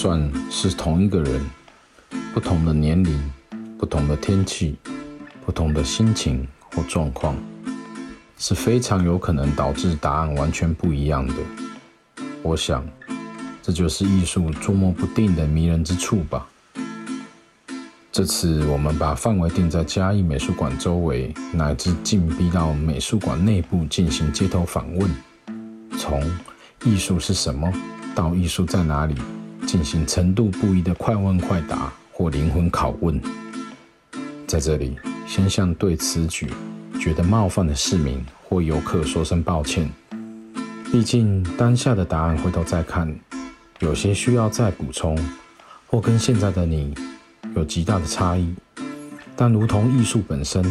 算是同一个人，不同的年龄、不同的天气、不同的心情或状况，是非常有可能导致答案完全不一样的。我想，这就是艺术捉摸不定的迷人之处吧。这次我们把范围定在嘉义美术馆周围，乃至进逼到美术馆内部进行街头访问，从艺术是什么到艺术在哪里，进行程度不一的快问快答或灵魂拷问。在这里，先向对此举觉得冒犯的市民或游客说声抱歉，毕竟当下的答案回头再看，有些需要再补充，或跟现在的你。有极大的差异，但如同艺术本身，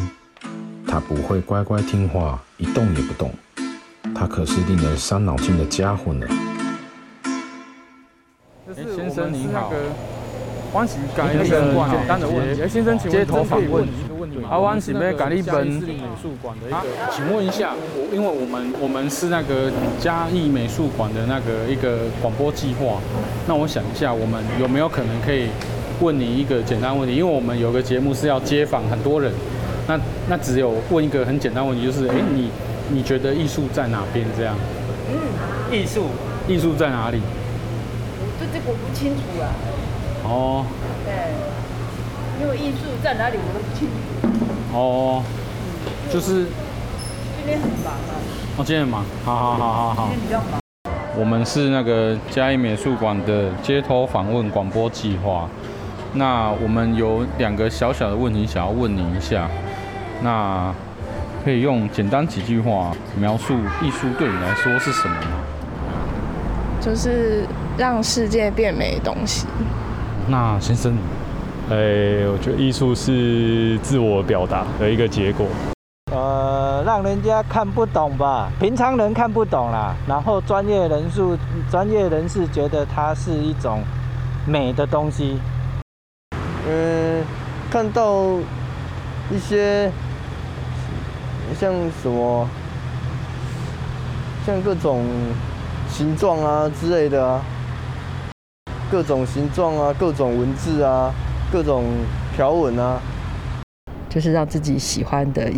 它不会乖乖听话，一动也不动。它可是令人伤脑筋的家伙呢。先生您好，欢喜改一个简单的问题。先生，请问街头访问一个问题吗？啊，欢喜没改一本美术馆的一个，请问一下，我因为我们我们是那个嘉义美术馆的那个一个广播计划，那我想一下，我们有没有可能可以？问你一个简单问题，因为我们有个节目是要街访很多人，那那只有问一个很简单问题，就是哎，你你觉得艺术在哪边？这样？嗯，艺术，艺术在哪里？我不清楚啊。哦。对，因为艺术在哪里我都不清楚。哦。就是。今天很忙啊。哦，今天很忙。好好好好好。今天比较忙。我们是那个嘉义美术馆的街头访问广播计划。那我们有两个小小的问题想要问你一下，那可以用简单几句话描述艺术对你来说是什么吗？就是让世界变美的东西。那先生，哎、欸，我觉得艺术是自我表达的一个结果。呃，让人家看不懂吧，平常人看不懂啦，然后专业人士专业人士觉得它是一种美的东西。嗯，看到一些像什么，像各种形状啊之类的啊，各种形状啊，各种文字啊，各种条纹啊，就是让自己喜欢的、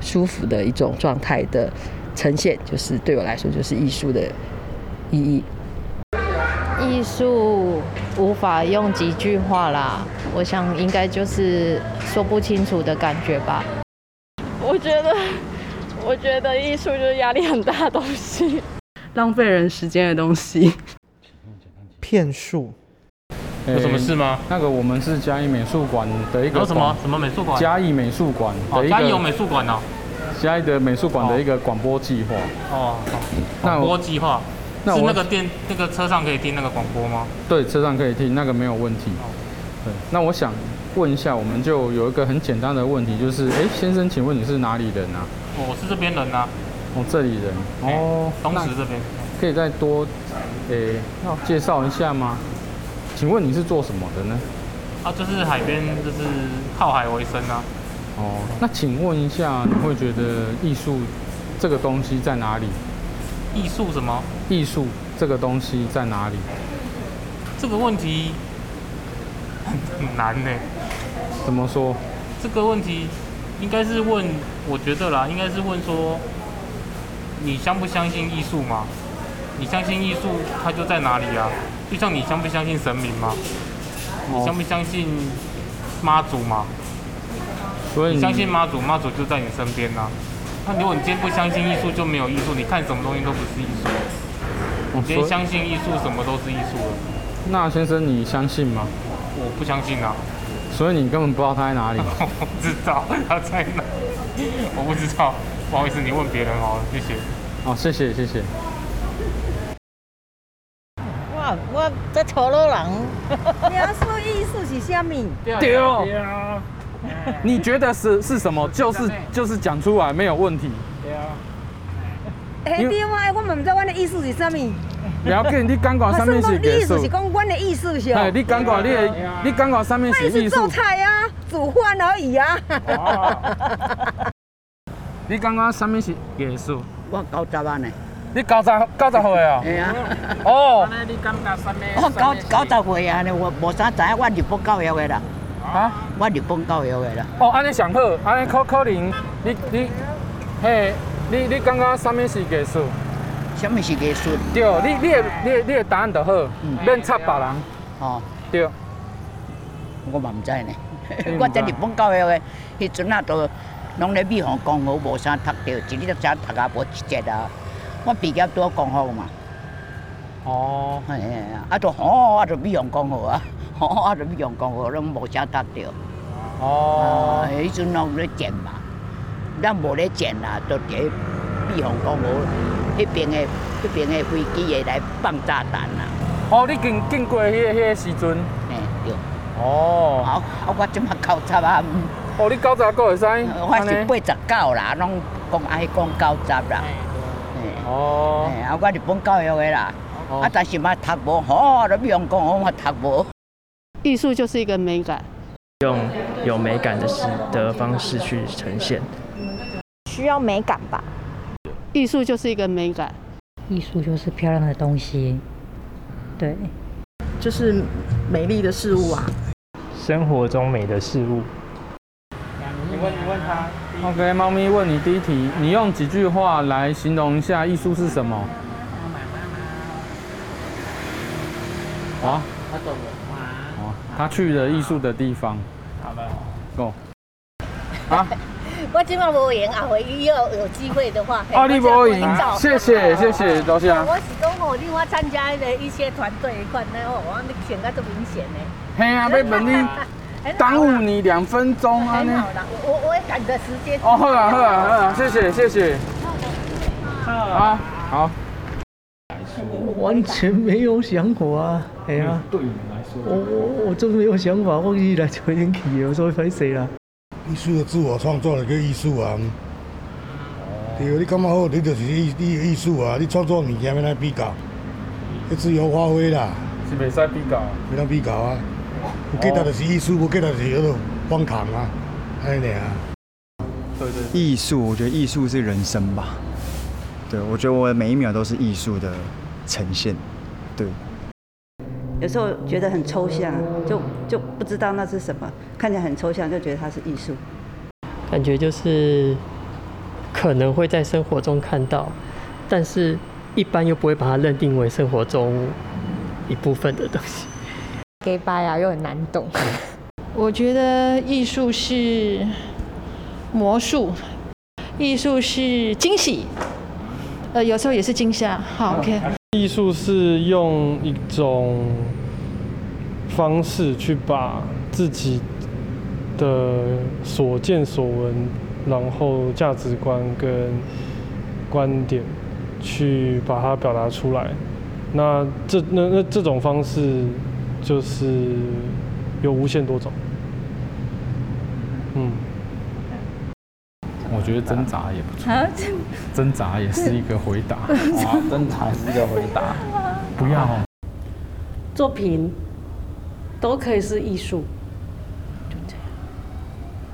舒服的一种状态的呈现，就是对我来说就是艺术的意义。艺术无法用几句话啦，我想应该就是说不清楚的感觉吧。我觉得，我觉得艺术就是压力很大的东西，浪费人时间的东西。骗术，有什么事吗？那个我们是嘉义美术馆的一个什么什么美术馆？嘉义美术馆的一个。嘉义有美术馆呢？嘉义的美术馆的一个广播计划。哦，广播计划。那是那个电那个车上可以听那个广播吗？对，车上可以听，那个没有问题。对，那我想问一下，我们就有一个很简单的问题，就是，哎，先生，请问你是哪里人啊？我是这边人啊。哦，这里人。哦，东石这边。可以再多，诶，介绍一下吗？请问你是做什么的呢？啊，就是海边，就是靠海为生啊。哦，那请问一下，你会觉得艺术这个东西在哪里？艺术什么？艺术这个东西在哪里？这个问题很 难呢。怎么说？这个问题应该是问，我觉得啦，应该是问说，你相不相信艺术吗？你相信艺术，它就在哪里啊？就像你相不相信神明嘛？你相不相信妈祖嘛？所以你，相信妈祖，妈祖就在你身边呐。那如果你今天不相信艺术，就没有艺术。你看什么东西都不是艺术。我今天相信艺术，什么都是艺术了。那先生，你相信吗？我不相信啊。所以你根本不知道他在哪里。我不知道他在哪。我不知道，不好意思，你问别人好了，谢谢。好，谢谢谢谢。哇，我在头路人。描述艺术是什么？对哦。你觉得是是什么？就是就是讲出来没有问题。对啊。哎，对啊，我们唔知我的意思是什么。不要紧，你讲讲上面是艺术。是讲我的意思是。哎，你讲讲你的，你讲讲上面是艺术。做菜啊，煮饭而已啊。你讲讲上面是艺术。我九十万呢。你九十九十岁啊？系啊。哦。安尼你感觉啥物？我九九十岁啊，我无啥知影，我日本教育的啦。啊？我日本教育的啦。哦，安尼上好，安尼可可能你你，嘿，你你感觉啥物是艺术？啥物是艺术？对，你你的你的你的答案就好，免插别人。哦。对。我嘛毋知呢。我在日本教育的，迄阵啊都拢咧美皇公学无啥读着，一日都才读啊无一节啊。我毕业拄讲好嘛。哦。系啊，啊都好，啊都美皇公学啊，好啊都美皇公学，拢无啥读着。哦。迄阵拢咧建嘛，咱无咧建啦，都伫美皇公学迄边的迄边的飞机会来放炸弹啦。哦，你经经过迄个迄个时阵？哦。好，啊我即马九十啊。哦，你九十还会使？我是八十九啦，拢讲爱讲九十啦。哦。诶，啊我日本教育的啦，啊但是嘛读无，好，都美皇公学嘛读无。艺术就是一个美感，用有美感的事的方式去呈现。需要美感吧？艺术就是一个美感，艺术就是漂亮的东西。对，就是美丽的事物啊。生活中美的事物。你问你问他。OK，猫咪问你第一题，你用几句话来形容一下艺术是什么？啊？他走了哦，他去了艺术的地方。好的。Go。啊？我今晚无闲，后回以后有机会的话，哦，你无闲，谢谢谢谢，多谢。我是讲吼，另外参加的一些团队款呢，哦，我你选得都明显呢。嘿啊，要问你。耽误你两分钟啊！很好啦，我我也赶着时间。哦，好啊，好啊，好啊，谢谢，谢谢。啊，好。完全没有想过啊！哎呀，对你来说，我我我真没有想法，我一来就演戏，我所以歹势啦。艺术的自我创作，就叫艺术啊。对，你感觉好，你就是艺你艺术啊！你创作物件要来比较，要自由发挥啦。是袂使比较，袂当比较啊。有给他的是艺术，不给他的是那种荒唐啊，哎呀。对对。艺术，我觉得艺术是人生吧。对，我觉得我每一秒都是艺术的呈现。对。有时候觉得很抽象，就就不知道那是什么，看起来很抽象，就觉得它是艺术。感觉就是可能会在生活中看到，但是一般又不会把它认定为生活中一部分的东西。给白啊，又很难懂。我觉得艺术是魔术，艺术是惊喜，呃，有时候也是惊吓。好，OK。艺术是用一种方式去把自己的所见所闻，然后价值观跟观点去把它表达出来。那这那那这种方式。就是有无限多种，嗯，我觉得挣扎也不错，挣扎也是一个回答，啊，挣扎是一个回答，不要，作品都可以是艺术，就这样，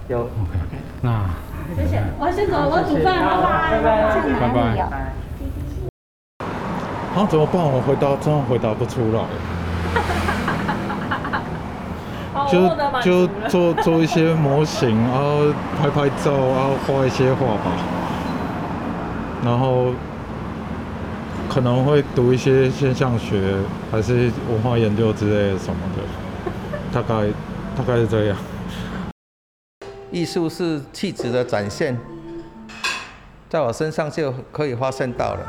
有，OK OK，那，谢谢，我先走，我煮饭，拜拜，拜拜，啊，怎么办？我回答真的回答不出来。就就做做一些模型，然后拍拍照，然后画一些画吧，然后可能会读一些现象学，还是文化研究之类的什么的，大概大概是这样。艺术是气质的展现，在我身上就可以发现到了，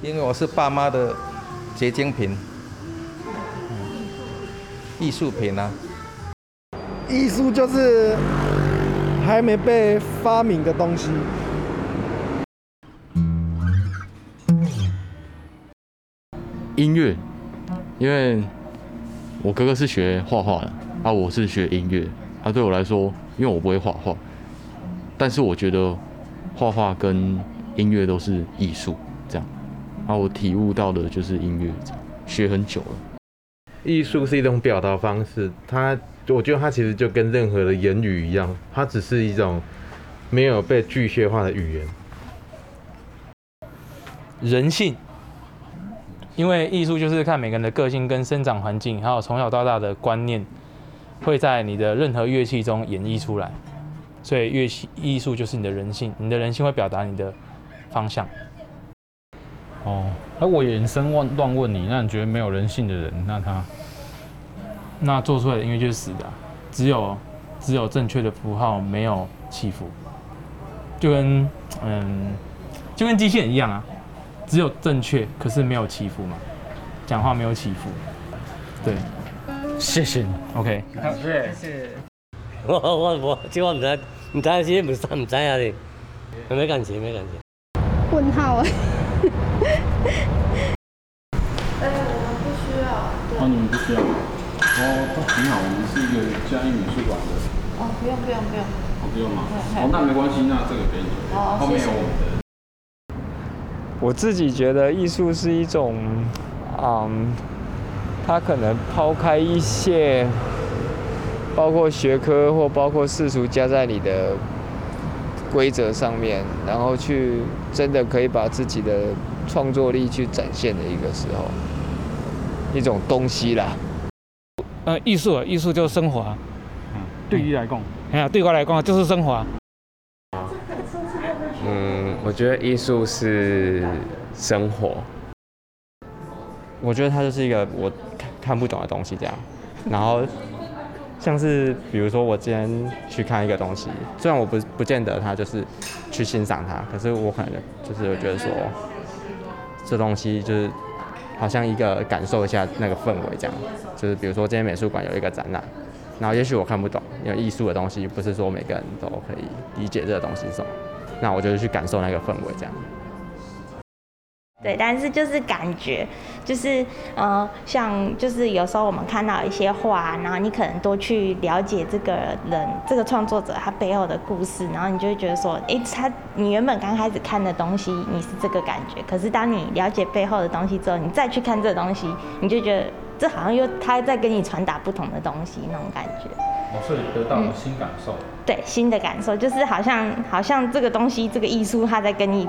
因为我是爸妈的结晶品。艺术品啊，艺术就是还没被发明的东西。音乐，因为我哥哥是学画画的，啊，我是学音乐，啊，对我来说，因为我不会画画，但是我觉得画画跟音乐都是艺术，这样，啊，我体悟到的就是音乐，学很久了。艺术是一种表达方式，它，我觉得它其实就跟任何的言语一样，它只是一种没有被具象化的语言。人性，因为艺术就是看每个人的个性跟生长环境，还有从小到大的观念，会在你的任何乐器中演绎出来。所以乐器艺术就是你的人性，你的人性会表达你的方向。哦，那我延伸问乱问你，那你觉得没有人性的人，那他那做出来的音乐就是死的啊，只有只有正确的符号，没有起伏，就跟嗯，就跟机器人一样啊，只有正确，可是没有起伏嘛，讲话没有起伏。对，谢谢你，OK，谢谢。我我我，这我唔知，唔知先唔唔知啊你，有咩感情？咩感情？问号啊。呃，我们不需要。哦，你们不需要。哦，挺好，我们是一个嘉义美术馆的。哦，不用不用不用。哦，不用吗？哦，那没关系，那这个给你。哦，后面有我们的。我自己觉得艺术是一种，嗯，它可能抛开一些，包括学科或包括世俗加在你的规则上面，然后去真的可以把自己的创作力去展现的一个时候，一种东西啦。呃，艺术，艺术就是生活。嗯，对于来讲，哎呀，对我来讲就是生活。嗯，我觉得艺术是生活。我觉得它就是一个我看不懂的东西，这样。然后，像是比如说我今天去看一个东西，虽然我不不见得它就是去欣赏它，可是我可能就是我觉得说，这东西就是好像一个感受一下那个氛围这样。就是比如说今天美术馆有一个展览，然后也许我看不懂，因为艺术的东西不是说每个人都可以理解这个东西什么。那我就是去感受那个氛围，这样。对，但是就是感觉，就是呃，像就是有时候我们看到一些画，然后你可能多去了解这个人、这个创作者他背后的故事，然后你就会觉得说，哎，他你原本刚开始看的东西你是这个感觉，可是当你了解背后的东西之后，你再去看这个东西，你就觉得这好像又他在跟你传达不同的东西那种感觉。哦，所以得到了新感受。嗯。对，新的感受就是好像好像这个东西，这个艺术，它在跟你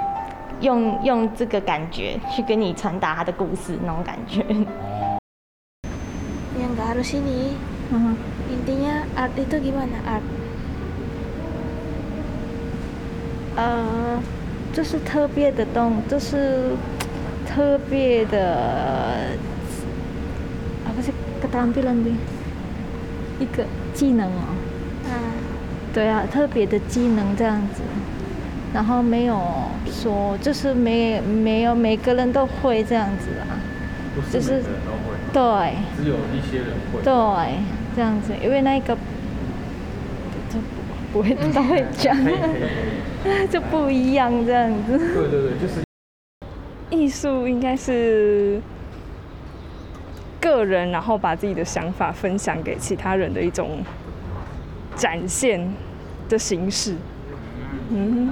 用用这个感觉去跟你传达他的故事那种感觉。两个哈喽，悉尼。嗯哼。今天啊，阿德，它怎么样啊？呃，这是特别的动，这是特别的，啊不是，个团队人的，一个技能啊。嗯。对啊，特别的技能这样子。然后没有说，就是没没有每个人都会这样子啊。不是。对。只有一些人会。对，这样子，因为那个就不会不会讲，就不一样这样子。对对对，就是。艺术应该是。个人，然后把自己的想法分享给其他人的一种展现的形式。嗯，艺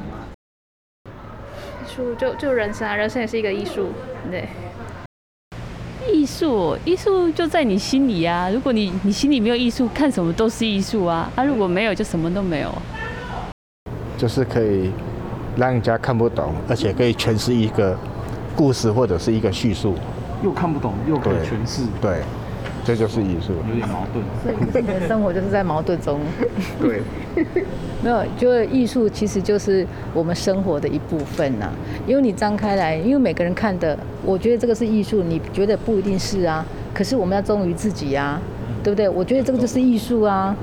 术就就人生啊，人生也是一个艺术，对。艺术，艺术就在你心里啊。如果你你心里没有艺术，看什么都是艺术啊。啊，如果没有，就什么都没有。就是可以让人家看不懂，而且可以诠释一个故事或者是一个叙述。又看不懂，又可以诠释，对，这就是艺术，有点矛盾。所以你的生活就是在矛盾中。对，没有，就是艺术其实就是我们生活的一部分呐。因为你张开来，因为每个人看的，我觉得这个是艺术，你觉得不一定是啊。可是我们要忠于自己呀，对不对？我觉得这个就是艺术啊。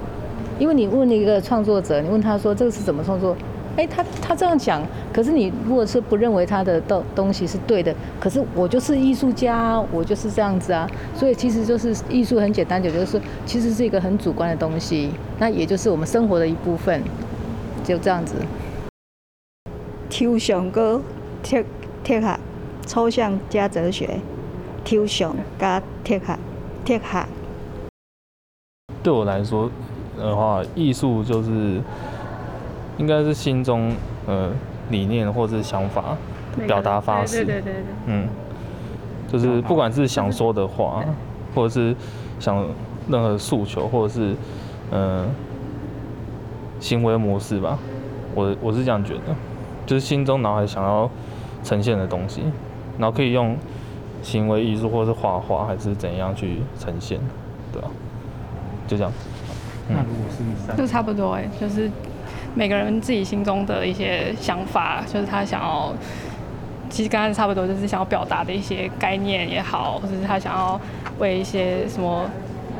因为你问一个创作者，你问他说这个是怎么创作？哎，他他这样讲，可是你如果是不认为他的东东西是对的，可是我就是艺术家，我就是这样子啊，所以其实就是艺术很简单，就就是其实是一个很主观的东西，那也就是我们生活的一部分，就这样子。抽象歌，贴贴合，抽象加哲学，抽象加贴合，贴合。对我来说的话，艺术就是。应该是心中呃理念或者是想法表达方式，对对对对，嗯，就是不管是想说的话，或者是想任何诉求，或者是嗯、呃、行为模式吧，我我是这样觉得，就是心中脑海想要呈现的东西，然后可以用行为艺术或是画画还是怎样去呈现，对啊，就这样。那如果是你，就差不多哎，就是每个人自己心中的一些想法，就是他想要，其实刚才差不多就是想要表达的一些概念也好，或者是他想要为一些什么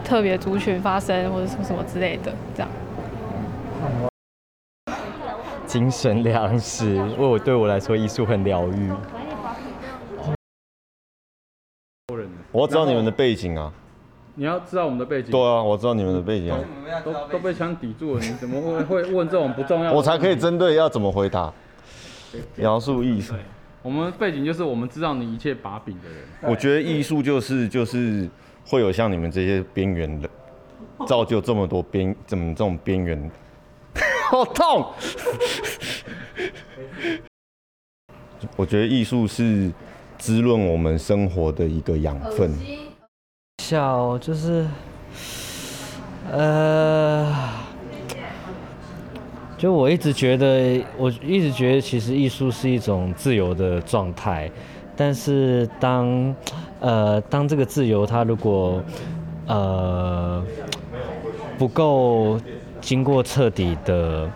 特别族群发声，或者什么什么之类的，这样。精神粮食，为我对我来说，艺术很疗愈。我要知道你们的背景啊。你要知道我们的背景。对啊，我知道你们的背景啊。都都被枪抵住了，你怎么会会问这种不重要的？我才可以针对要怎么回答。描述艺术。我们背景就是我们知道你一切把柄的人。我觉得艺术就是就是会有像你们这些边缘的，造就这么多边怎么这种边缘，好痛。我觉得艺术是滋润我们生活的一个养分。小就是，呃，就我一直觉得，我一直觉得，其实艺术是一种自由的状态。但是当，呃，当这个自由它如果，呃，不够经过彻底的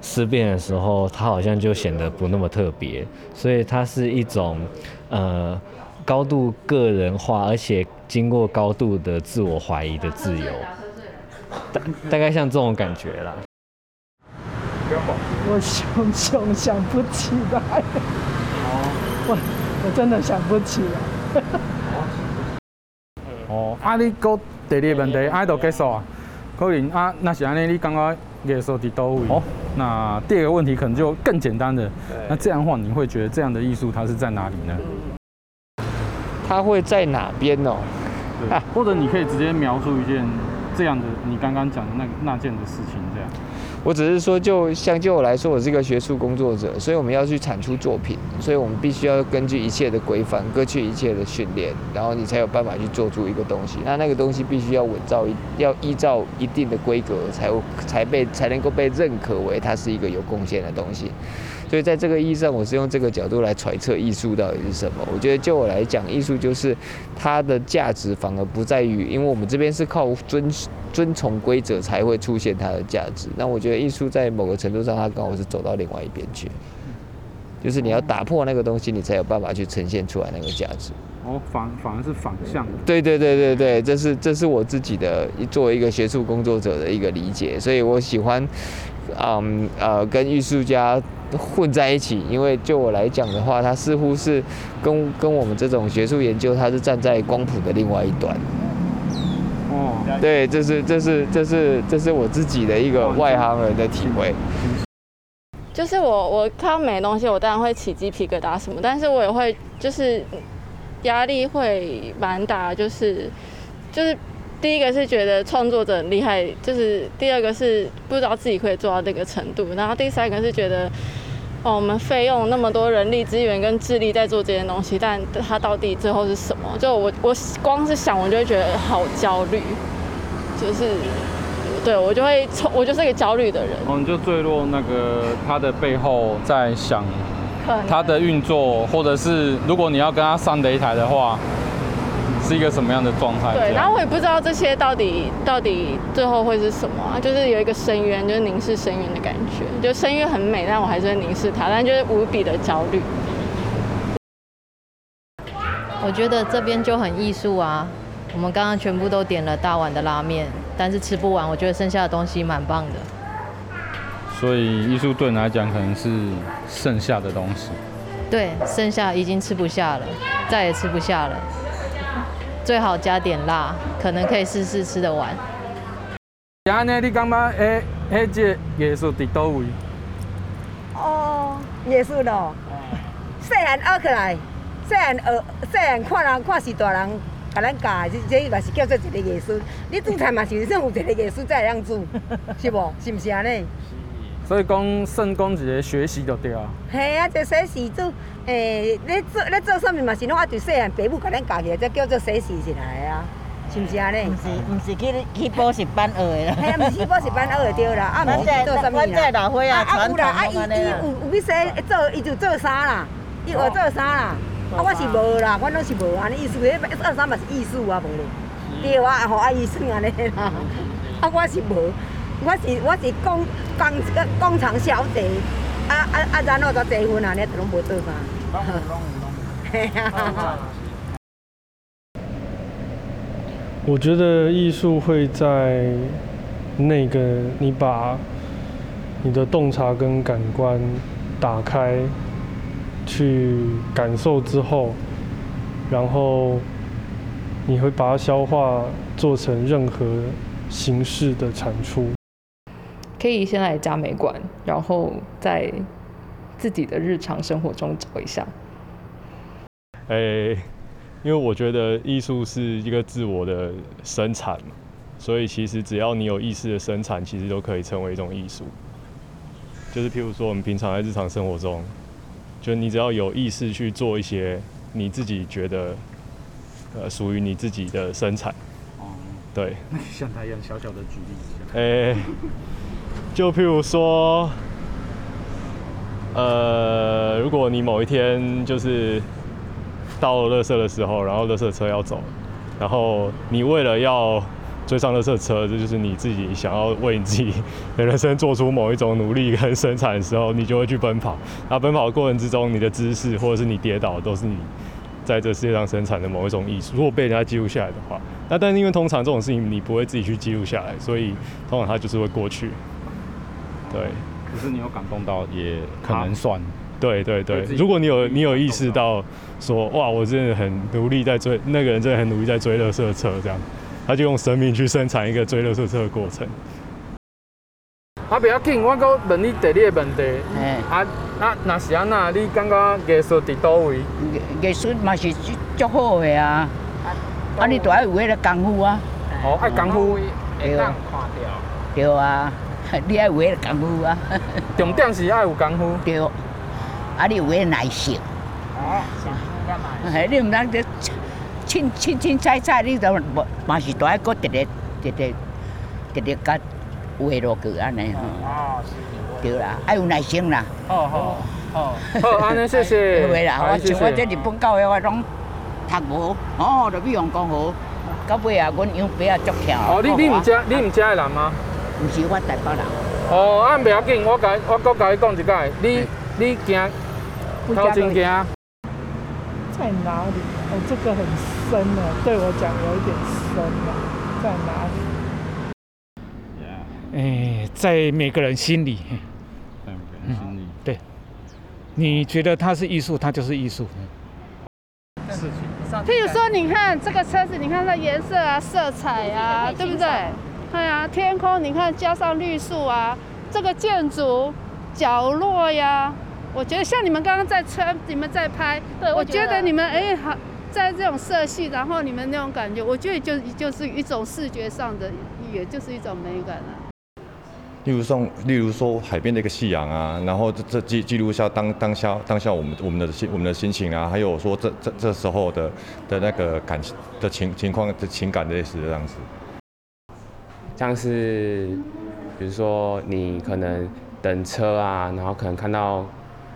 思辨的时候，它好像就显得不那么特别。所以它是一种，呃。高度个人化，而且经过高度的自我怀疑的自由，大大概像这种感觉啦。我熊熊想不起来。我我真的想不起来。哦，啊，你讲第二个问题，爱就结束啊？可能啊，那是安尼，你刚刚艺术在哪位？哦，那第二个问题可能就更简单的，那这样的话，你会觉得这样的艺术它是在哪里呢？它会在哪边哦？对，或者你可以直接描述一件这样的你刚刚讲的那那件的事情，这样。我只是说，就像就我来说，我是一个学术工作者，所以我们要去产出作品，所以我们必须要根据一切的规范，根据一切的训练，然后你才有办法去做出一个东西。那那个东西必须要稳照，要依照一定的规格，才才被才能够被认可为它是一个有贡献的东西。所以在这个意义上，我是用这个角度来揣测艺术到底是什么。我觉得就我来讲，艺术就是它的价值反而不在于，因为我们这边是靠遵遵从规则才会出现它的价值。那我觉得艺术在某个程度上，它刚好是走到另外一边去，就是你要打破那个东西，你才有办法去呈现出来那个价值。哦，反反而是反向的。对对对对对，这是这是我自己的作为一个学术工作者的一个理解，所以我喜欢，嗯呃，跟艺术家。混在一起，因为就我来讲的话，他似乎是跟跟我们这种学术研究，他是站在光谱的另外一端。哦，对，这是这是这是这是我自己的一个外行人的体会。就是我我看到美的东西，我当然会起鸡皮疙瘩什么，但是我也会就是压力会蛮大，就是就是第一个是觉得创作者很厉害，就是第二个是不知道自己可以做到这个程度，然后第三个是觉得。哦，我们费用那么多人力资源跟智力在做这件东西，但它到底最后是什么？就我我光是想，我就会觉得好焦虑，就是对我就会从我就是一个焦虑的人。哦，你就坠落那个他的背后，在想他的运作，或者是如果你要跟他上擂台的话。是一个什么样的状态？对，然后我也不知道这些到底到底最后会是什么啊，就是有一个深渊，就是凝视深渊的感觉。就深渊很美，但我还是会凝视它，但就是无比的焦虑。我觉得这边就很艺术啊。我们刚刚全部都点了大碗的拉面，但是吃不完，我觉得剩下的东西蛮棒的。所以艺术对你来讲可能是剩下的东西。对，剩下已经吃不下了，再也吃不下了。最好加点辣，可能可以试试吃得完。安尼，你感觉诶，迄个艺术伫倒位？哦，艺术咯，细汉学起来，细汉学，细汉看人看是大人甲咱教，这这嘛是叫做一个艺术。你煮菜嘛是算有一个艺术才会样煮，是无？是毋是安尼？所以讲，算讲一个学习就对啊。嘿啊，就学习做，诶、欸，你做你做啥物嘛是拢啊对细汉爸母甲咱教起来，才叫做学习起来啊，是毋是安尼？毋是，毋是去去补习班学的啦。嘿啊，毋是去补习班学的对啦。啊，毋是做啥物啦？啊，有啦，啊，伊伊有有要说做，伊就做衫啦，伊学做衫啦。啊，我是无啦，我拢是无安尼意思，迄二三嘛是意思啊，无咧。对啊，互啊伊算安尼啦。啊，我是无，我是我是工工工厂小姐，啊啊啊，然后就结婚啊，你都拢无做啥。嘿哈。我觉得艺术会在那个你把你的洞察跟感官打开，去感受之后，然后你会把它消化，做成任何形式的产出。可以先来加美馆，然后在自己的日常生活中找一下。哎、欸，因为我觉得艺术是一个自我的生产，所以其实只要你有意识的生产，其实都可以成为一种艺术。就是譬如说，我们平常在日常生活中。就你只要有意识去做一些你自己觉得，呃，属于你自己的生产。哦。对。那像他一样小小的举例一下。欸，就譬如说，呃，如果你某一天就是到了垃圾的时候，然后垃圾车要走，然后你为了要。追上垃圾车，这就是你自己想要为你自己的人生做出某一种努力跟生产的时候，你就会去奔跑。那奔跑的过程之中，你的姿势或者是你跌倒，都是你在这世界上生产的某一种艺术。如果被人家记录下来的话，那但是因为通常这种事情你不会自己去记录下来，所以通常它就是会过去。对。可是你有感动到，也可能算。对对对，如果你有你有意识到说，哇，我真的很努力在追那个人，真的很努力在追乐色车这样。他就用生命去生产一个追乐色车的过程。啊，不要紧，我搁问你第二个问题。欸、啊啊，那是安那？你感觉艺术伫倒位？艺术嘛是足好的啊。啊，你都爱有迄个功夫啊。哦，爱功夫。对啊。对啊，你爱有迄个功夫啊。重点是爱有功夫。对。啊，你有迄个耐性。哦。哎，你唔通就。凊凊凊彩彩，你都无嘛是都爱搁直直直直直直甲画落去安尼吼。对啦，爱有耐心啦。好好好，好安尼 谢谢。对啦，我像我这日本教的我拢读无，哦，就比方讲好，到尾啊，阮样板啊足巧。哦，你你毋食你毋食的人吗？毋是，我台北人。哦，啊，袂要紧，我甲我阁甲你讲一解，你你行，头前行。在哪里？哦，这个很深了，对我讲有一点深了，在哪里？哎，在每个人心里。在每个人心里。嗯、对，你觉得它是艺术，它就是艺术。譬如说，你看这个车子，你看它颜色啊、色彩啊，对不对？看啊，天空，你看加上绿树啊，这个建筑角落呀。我觉得像你们刚刚在车，你们在拍，对，我觉得你们哎好，在这种色系，然后你们那种感觉，我觉得就就是一种视觉上的，也就是一种美感啊。例如说，例如说海边的一个夕阳啊，然后这这记记录一下当当下当下我们我们的心我们的心情啊，还有说这这这时候的的那个感的情情况的情感类似的样子。像是比如说你可能等车啊，然后可能看到。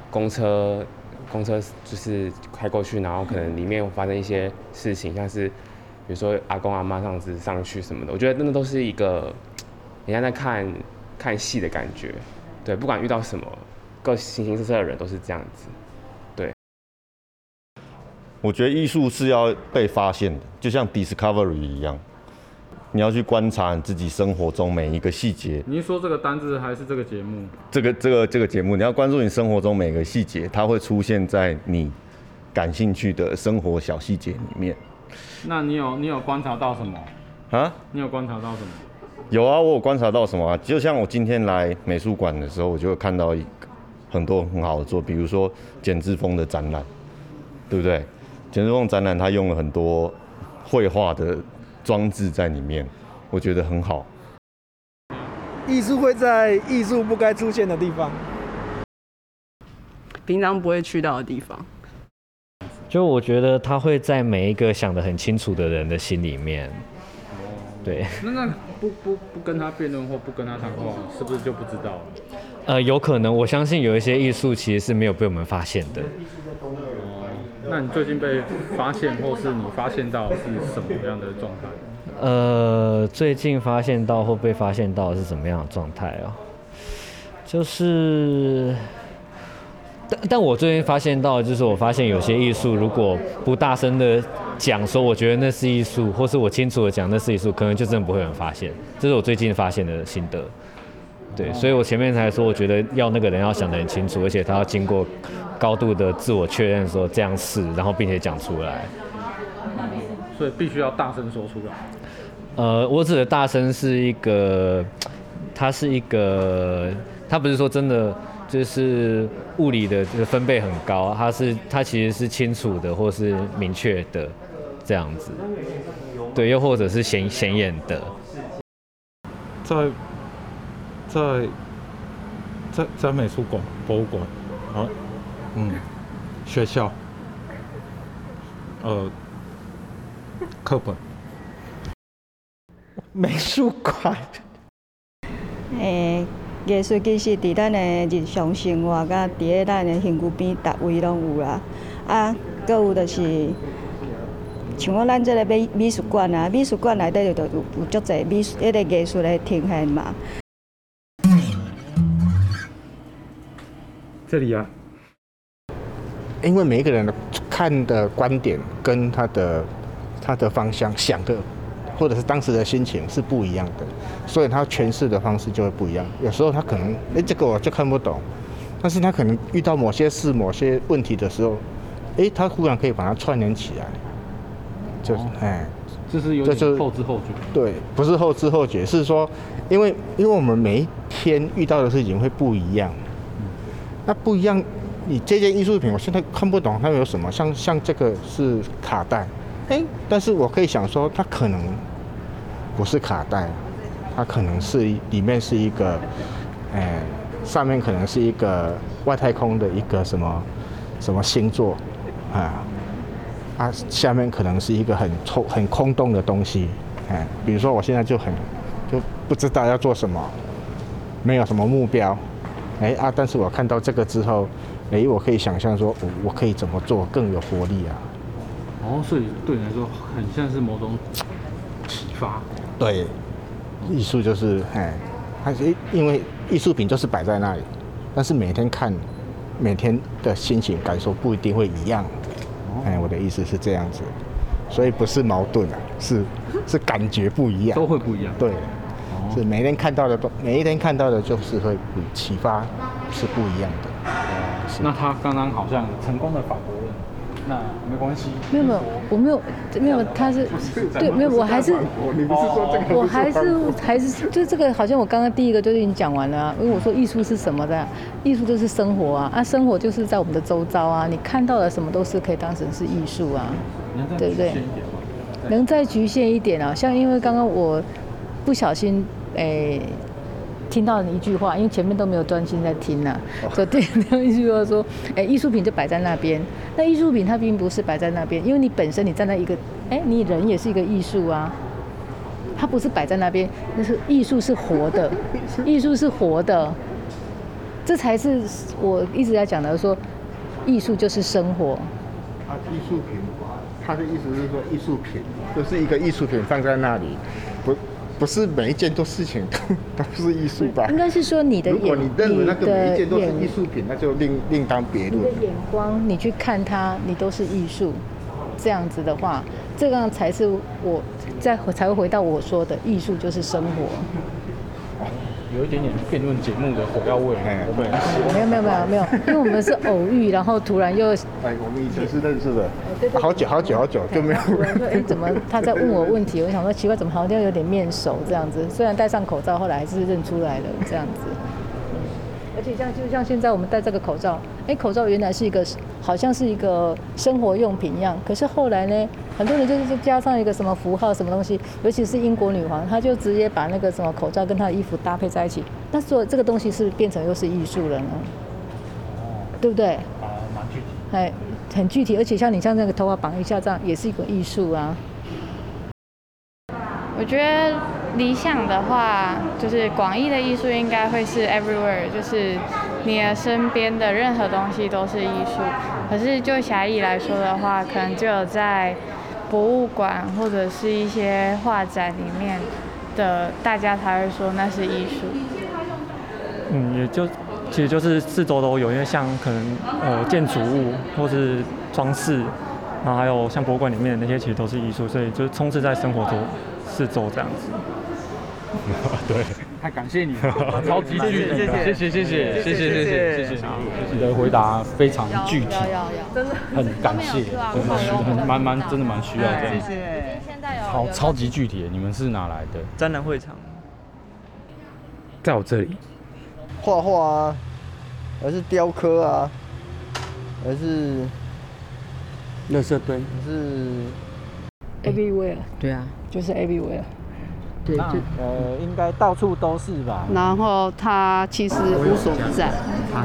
公车，公车就是开过去，然后可能里面发生一些事情，像是比如说阿公阿妈上次上去什么的，我觉得真的都是一个，人家在看看戏的感觉。对，不管遇到什么，各形形色色的人都是这样子。对，我觉得艺术是要被发现的，就像 Discovery 一样。你要去观察你自己生活中每一个细节。你是说这个单字还是这个节目？这个这个这个节目，你要关注你生活中每个细节，它会出现在你感兴趣的生活小细节里面。那你有你有观察到什么？啊？你有观察到什么？有啊，我有观察到什么啊？就像我今天来美术馆的时候，我就会看到一个很多很好的作，比如说简志峰的展览，对不对？简志峰展览他用了很多绘画的。装置在里面，我觉得很好。艺术会在艺术不该出现的地方，平常不会去到的地方。就我觉得他会在每一个想得很清楚的人的心里面。对。那那不不不跟他辩论或不跟他谈话，是不是就不知道了？呃，有可能。我相信有一些艺术其实是没有被我们发现的。那你最近被发现，或是你发现到是什么样的状态？呃，最近发现到或被发现到是什么样的状态啊？就是，但但我最近发现到，就是我发现有些艺术，如果不大声的讲说，我觉得那是艺术，或是我清楚的讲那是艺术，可能就真的不会有人发现。这是我最近发现的心得。对，所以我前面才说，我觉得要那个人要想得很清楚，而且他要经过高度的自我确认，说这样是，然后并且讲出来。所以必须要大声说出来。呃，我指的大声是一个，它是一个，它不是说真的就是物理的这个分贝很高，它是它其实是清楚的或是明确的这样子。对，又或者是显显眼的。在。在在在美术馆、博物馆，啊，嗯，学校，呃，课本，美术馆。诶、欸，艺术其实伫咱的日常生活，甲伫咧咱的身躯边，逐位拢有啦。啊，阁有就是，像我咱即个美美术馆啊，美术馆内底就有有足侪美术，迄个艺术的呈现嘛。这里啊，因为每一个人的看的观点跟他的他的方向想的，或者是当时的心情是不一样的，所以他诠释的方式就会不一样。有时候他可能哎，这个我就看不懂，但是他可能遇到某些事、某些问题的时候，哎，他忽然可以把它串联起来，就是哎，这是有点后知后觉。对，不是后知后觉，是说，因为因为我们每一天遇到的事情会不一样。那不一样，你这件艺术品，我现在看不懂它有什么，像像这个是卡带，哎，但是我可以想说，它可能不是卡带，它可能是里面是一个，哎，上面可能是一个外太空的一个什么什么星座，啊，啊，下面可能是一个很抽很空洞的东西，哎，比如说我现在就很就不知道要做什么，没有什么目标。哎啊！但是我看到这个之后，哎，我可以想象说，我我可以怎么做更有活力啊？哦，所以对你来说，很像是某种启发。对，艺术就是哎，它是因为艺术品就是摆在那里，但是每天看，每天的心情感受不一定会一样。哎，我的意思是这样子，所以不是矛盾啊，是是感觉不一样，都会不一样。对。是每天看到的都，每一天看到的，就是会启发，是不一样的。那他刚刚好像成功的反驳了，那没关系。没有没有，我没有没有，他是对没有，我还是你不是说这个？我还是还是就这个，好像我刚刚第一个就已经讲完了啊。因为我说艺术是什么的？艺术就是生活啊，啊，生活就是在我们的周遭啊，你看到的什么都是可以当成是艺术啊，对不对？能再局限一点啊？像因为刚刚我不小心。诶、欸，听到你一句话，因为前面都没有专心在听呢、啊，就对，那一句话说，诶、欸，艺术品就摆在那边。那艺术品它并不是摆在那边，因为你本身你站在一个，诶、欸，你人也是一个艺术啊，它不是摆在那边，那是艺术是活的，艺术是活的，这才是我一直在讲的，说艺术就是生活。啊，艺术品，他的意思是说艺术品就是一个艺术品放在那里，不。是每一件都事情都 都是艺术吧？应该是说你的眼，如果你认为那个每一件都是艺术品，那就另另当别论。你的眼光，你去看它，你都是艺术。这样子的话，这样才是我再才会回到我说的，艺术就是生活。有一点点辩论节目的火药味，哎，对，没有没有没有没有，因为我们是偶遇，然后突然又，哎，我们以前是认识的，好久好久好久就没有。说哎，怎么他在问我问题？我想说奇怪，怎么好像有点面熟这样子？虽然戴上口罩，后来还是认出来了这样子。而且像就像现在我们戴这个口罩，哎，口罩原来是一个好像是一个生活用品一样，可是后来呢，很多人就是加上一个什么符号什么东西，尤其是英国女皇，她就直接把那个什么口罩跟她的衣服搭配在一起，那所这个东西是变成又是艺术了呢？对不对？啊，蛮具体。哎，很具体，而且像你像那个头发绑一下这样，也是一个艺术啊。我觉得。理想的话，就是广义的艺术应该会是 everywhere，就是你的身边的任何东西都是艺术。可是就狭义来说的话，可能就有在博物馆或者是一些画展里面的，大家才会说那是艺术。嗯，也就其实就是四周都有，因为像可能呃建筑物或是装饰，然后还有像博物馆里面的那些，其实都是艺术，所以就充斥在生活中四周这样子。对，太感谢你了，超级具体的，谢谢谢谢谢谢。谢谢谢谢，你的回答非常具体，真的很感谢，真的需很蛮蛮真的蛮需要这样，谢谢，超超级具体的，你们是哪来的？展览会场，在我这里，画画啊，还是雕刻啊，还是垃圾堆，还是 everywhere，对啊，就是 everywhere。对，呃，应该到处都是吧。然后它其实无所不在。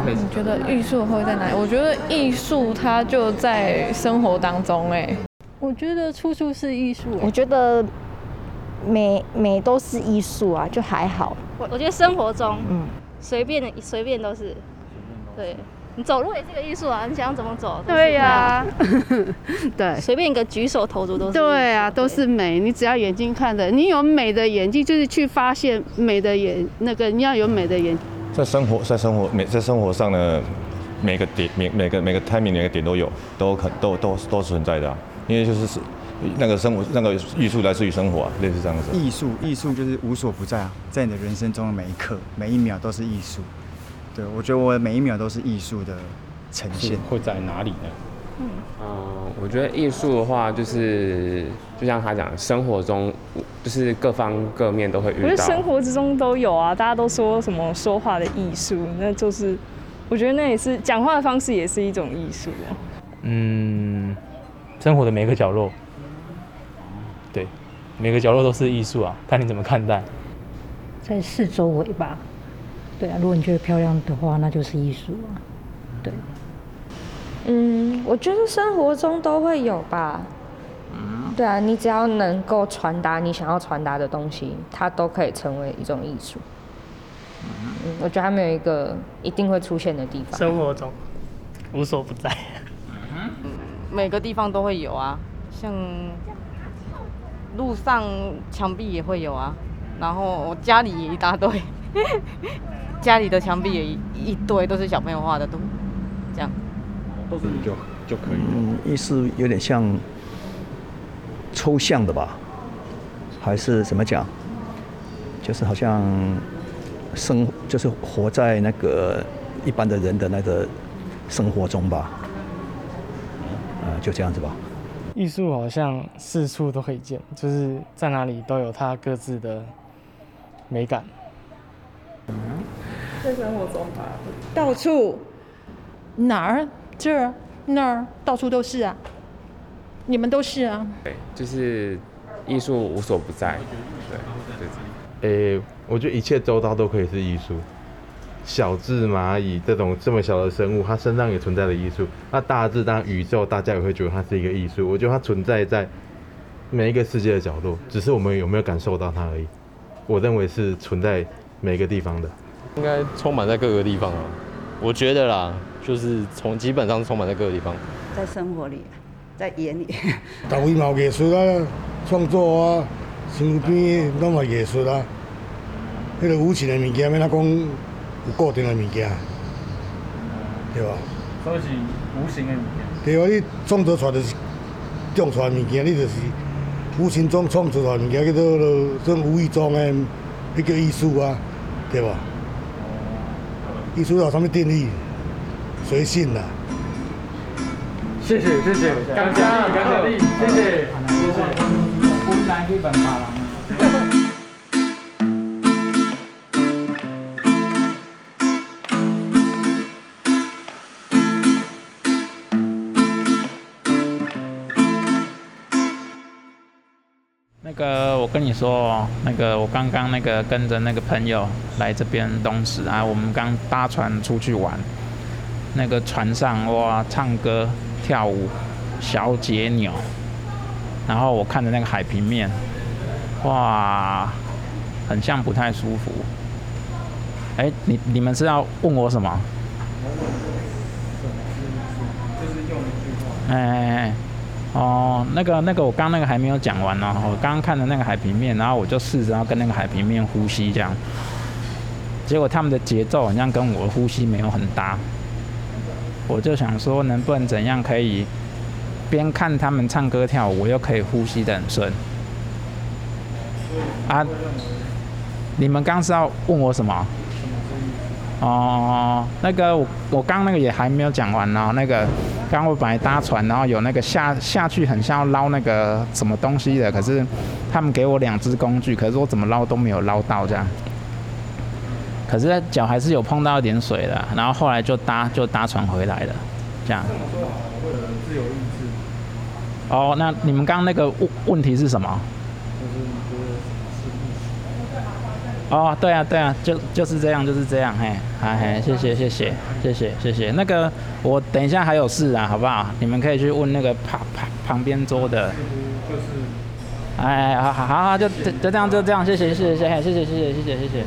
你觉得艺术会在哪里？我觉得艺术它就在生活当中哎。我觉得处处是艺术。我觉得美美都是艺术啊，就还好。我我觉得生活中，嗯，随便随便都是，对。你走路也是个艺术啊！你想怎么走？对呀、啊，对，随便一个举手投足都是。对啊，都是美。你只要眼睛看的，你有美的眼睛，就是去发现美的眼，那个你要有美的眼。在生活，在生活，每在生活上呢，每个点，每每个每个 timing 每个点都有，都可都都都是存在的啊。因为就是那个生活，那个艺术来自于生活啊，类似这样子。艺术，艺术就是无所不在啊，在你的人生中的每一刻，每一秒都是艺术。对，我觉得我每一秒都是艺术的呈现。会在哪里呢？嗯，呃，我觉得艺术的话，就是就像他讲，生活中就是各方各面都会遇到。我觉得生活之中都有啊，大家都说什么说话的艺术，那就是我觉得那也是讲话的方式，也是一种艺术啊。嗯，生活的每个角落，对，每个角落都是艺术啊，看你怎么看待。在四周围吧。对啊，如果你觉得漂亮的话，那就是艺术啊。对。嗯，我觉得生活中都会有吧。嗯。对啊，你只要能够传达你想要传达的东西，它都可以成为一种艺术。嗯。我觉得还没有一个一定会出现的地方。生活中无所不在。嗯。每个地方都会有啊，像路上墙壁也会有啊，然后我家里也一大堆。家里的墙壁也一一堆都是小朋友画的图，这样，都是就就可以了。嗯，意思有点像抽象的吧，还是怎么讲？就是好像生，就是活在那个一般的人的那个生活中吧。呃，就这样子吧。艺术好像四处都可以见，就是在哪里都有它各自的美感。在生活中吧，到处哪儿这儿那儿到处都是啊，你们都是啊。对，就是艺术无所不在。对对。诶，我觉得一切周遭都可以是艺术，小至蚂蚁这种这么小的生物，它身上也存在的艺术。那大至当宇宙，大家也会觉得它是一个艺术。我觉得它存在在每一个世界的角落，只是我们有没有感受到它而已。我认为是存在每个地方的。应该充满在各个地方啊，我觉得啦，就是从基本上充满在各个地方，在生活里，在眼 里。大卫嘛艺术啊，创作啊，身边拢嘛艺术啊。迄个无情的物件，免那讲有固定的物件，对吧？所以是无形的物件。对啊，你创作出来就是种出来物件，你就是无形中创作出来物件，叫做做无意中的，迄叫艺术啊，对吧？艺术有什么定义？随性啦。谢谢谢谢，感谢感谢你，谢谢谢谢。个，我跟你说，那个我刚刚那个跟着那个朋友来这边东石啊，我们刚搭船出去玩，那个船上哇，唱歌跳舞，小姐鸟，然后我看着那个海平面，哇，很像不太舒服。哎，你你们是要问我什么？哎哎哎，哦，那个那个我刚那个还没有讲完呢，我刚刚看的那个海平面，然后我就试着要跟那个海平面呼吸这样，结果他们的节奏好像跟我的呼吸没有很搭，我就想说能不能怎样可以边看他们唱歌跳舞，我又可以呼吸得很顺。啊，你们刚是要问我什么？哦，那个我我刚那个也还没有讲完呢。那个刚我本来搭船，然后有那个下下去很像要捞那个什么东西的，可是他们给我两只工具，可是我怎么捞都没有捞到这样。可是脚还是有碰到一点水的，然后后来就搭就搭船回来了，这样。自由意志。哦，那你们刚刚那个问问题是什么？哦，对啊，对啊，就就是这样，就是这样，嘿，好，嘿，谢谢，谢谢，谢谢，谢谢。那个，我等一下还有事啊，好不好？你们可以去问那个旁旁旁边桌的。就是。哎，好好好，就就就这样，就这样，谢谢，谢谢，谢谢，谢谢，谢谢，谢谢，谢谢。